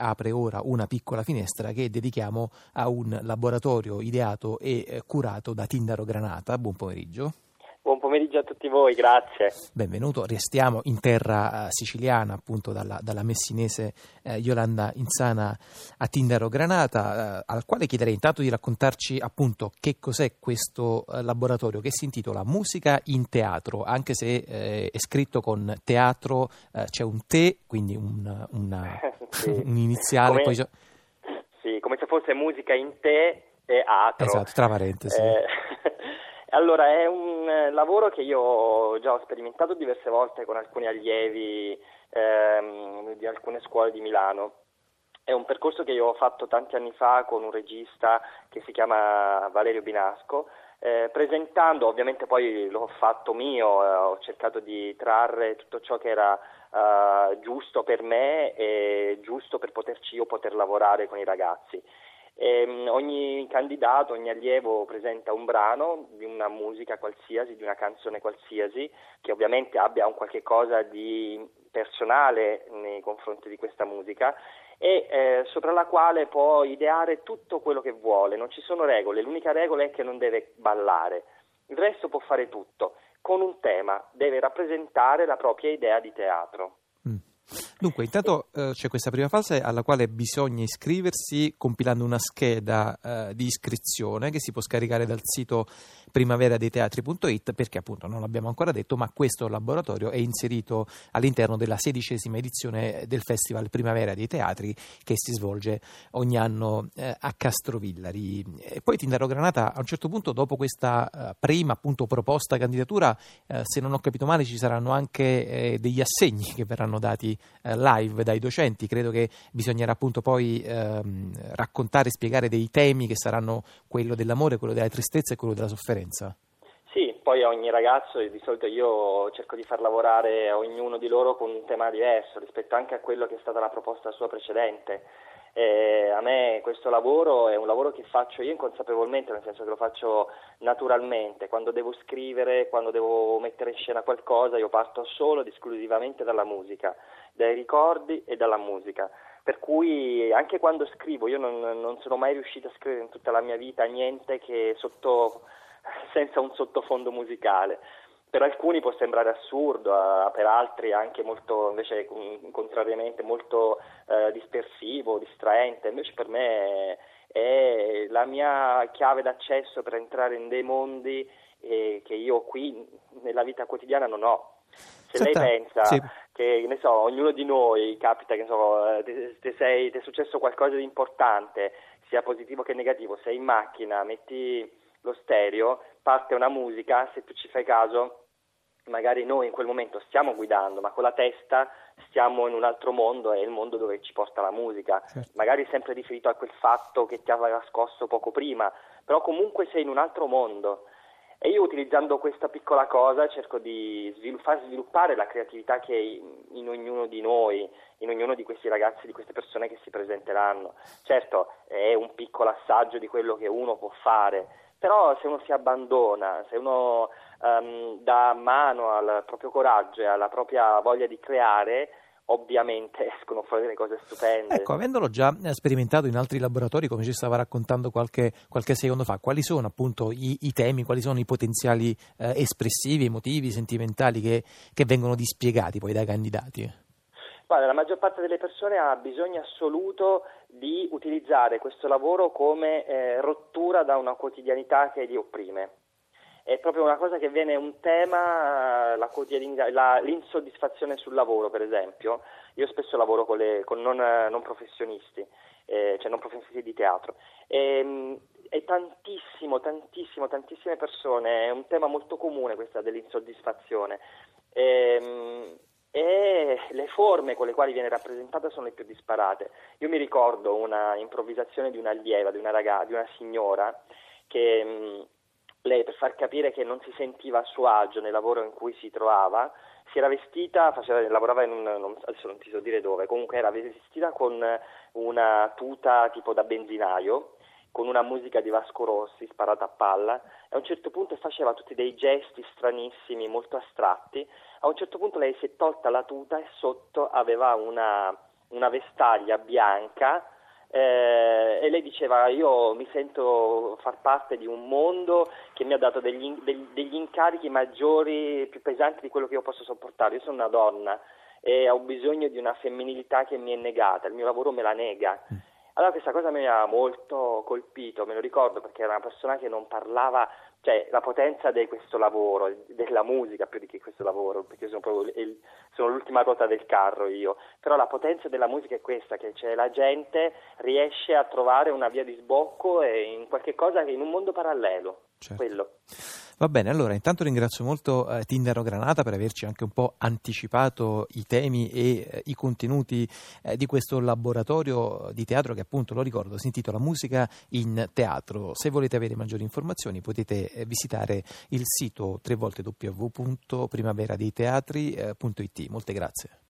apre ora una piccola finestra che dedichiamo a un laboratorio ideato e eh, curato da Tindaro Granata. Buon pomeriggio. Buon pomeriggio a tutti voi, grazie. Benvenuto, restiamo in terra uh, siciliana, appunto dalla, dalla messinese uh, Yolanda Insana a Tindaro Granata, uh, al quale chiederei intanto di raccontarci appunto che cos'è questo laboratorio che si intitola Musica in Teatro, anche se è scritto con teatro, c'è un te, quindi un, una, sì. un iniziale. Come, poi... Sì, come se fosse musica in te e atro. Esatto, tra parentesi. Allora, è un eh, lavoro che io già ho sperimentato diverse volte con alcuni allievi ehm, di alcune scuole di Milano. È un percorso che io ho fatto tanti anni fa con un regista che si chiama Valerio Binasco, eh, presentando, ovviamente poi l'ho fatto mio, eh, ho cercato di trarre tutto ciò che era eh, giusto per me e giusto per poterci io poter lavorare con i ragazzi. E, ehm, ogni candidato, ogni allievo presenta un brano di una musica qualsiasi, di una canzone qualsiasi, che ovviamente abbia un qualche cosa di personale nei confronti di questa musica e eh, sopra la quale può ideare tutto quello che vuole, non ci sono regole, l'unica regola è che non deve ballare, il resto può fare tutto, con un tema, deve rappresentare la propria idea di teatro. Dunque, intanto eh, c'è questa prima fase alla quale bisogna iscriversi compilando una scheda eh, di iscrizione che si può scaricare dal sito primaveradei perché appunto non l'abbiamo ancora detto, ma questo laboratorio è inserito all'interno della sedicesima edizione del Festival Primavera dei Teatri che si svolge ogni anno eh, a Castrovillari. E poi Tindaro Granata a un certo punto dopo questa eh, prima appunto proposta candidatura, eh, se non ho capito male ci saranno anche eh, degli assegni che verranno dati eh, live dai docenti, credo che bisognerà appunto poi ehm, raccontare e spiegare dei temi che saranno quello dell'amore, quello della tristezza e quello della sofferenza. Sì, poi ogni ragazzo di solito io cerco di far lavorare ognuno di loro con un tema diverso rispetto anche a quello che è stata la proposta sua precedente. Eh, a me questo lavoro è un lavoro che faccio io inconsapevolmente, nel senso che lo faccio naturalmente. Quando devo scrivere, quando devo mettere in scena qualcosa, io parto solo ed esclusivamente dalla musica, dai ricordi e dalla musica. Per cui anche quando scrivo, io non, non sono mai riuscito a scrivere in tutta la mia vita niente che sotto, senza un sottofondo musicale per alcuni può sembrare assurdo, uh, per altri anche molto, invece, contrariamente, molto uh, dispersivo, distraente, invece per me è, la mia chiave d'accesso per entrare in dei mondi eh, che io qui nella vita quotidiana non ho. Se Senta, lei pensa sì. che, ne so, ognuno di noi capita che so, eh, sei, è successo qualcosa di importante, sia positivo che negativo, sei in macchina, metti lo stereo, parte una musica, se tu ci fai caso, magari noi in quel momento stiamo guidando, ma con la testa stiamo in un altro mondo, è il mondo dove ci porta la musica, certo. magari sempre riferito a quel fatto che ti aveva scosso poco prima, però comunque sei in un altro mondo. E io utilizzando questa piccola cosa cerco di svilupp- far sviluppare la creatività che è in ognuno di noi, in ognuno di questi ragazzi, di queste persone che si presenteranno. Certo, è un piccolo assaggio di quello che uno può fare, però se uno si abbandona, se uno um, dà mano al proprio coraggio e alla propria voglia di creare, ovviamente escono fuori delle cose stupende. Ecco, avendolo già sperimentato in altri laboratori, come ci stava raccontando qualche, qualche secondo fa, quali sono appunto i, i, temi, quali sono i potenziali eh, espressivi, emotivi, sentimentali che, che vengono dispiegati poi dai candidati? Guarda, la maggior parte delle persone ha bisogno assoluto di utilizzare questo lavoro come eh, rottura da una quotidianità che li opprime è proprio una cosa che viene un tema, la l'insoddisfazione sul lavoro per esempio. Io spesso lavoro con, le, con non, non, professionisti, eh, cioè non professionisti di teatro. E, ehm, e tantissimo, tantissimo, tantissime persone, è un tema molto comune questa dell'insoddisfazione. E, ehm, e le forme con le quali viene rappresentata sono le più disparate. Io mi ricordo una improvvisazione di un'allieva, di una ragazza, di una signora che lei per far capire che non si sentiva a suo agio nel lavoro in cui si trovava, si era vestita, faceva, lavorava in un, non, adesso non ti so dire dove, comunque era vestita con una tuta tipo da benzinaio, con una musica di Vasco Rossi sparata a palla, e a un certo punto faceva tutti dei gesti stranissimi, molto astratti, a un certo punto lei si è tolta la tuta e sotto aveva una una vestaglia bianca eh, lei diceva io mi sento far parte di un mondo che mi ha dato degli, degli, degli incarichi maggiori, più pesanti di quello che io posso sopportare. Io sono una donna e ho bisogno di una femminilità che mi è negata, il mio lavoro me la nega. Mm. Allora questa cosa mi ha molto colpito, me lo ricordo perché era una persona che non parlava, cioè la potenza di questo lavoro, della musica più di che questo lavoro, perché sono proprio il, sono l'ultima ruota del carro io, però la potenza della musica è questa, che cioè, la gente riesce a trovare una via di sbocco in qualche cosa in un mondo parallelo. Certo. Quello. Va bene, allora intanto ringrazio molto eh, Tindaro Granata per averci anche un po' anticipato i temi e eh, i contenuti eh, di questo laboratorio di teatro che appunto, lo ricordo, si intitola Musica in Teatro. Se volete avere maggiori informazioni potete eh, visitare il sito www.primaveradei Molte grazie.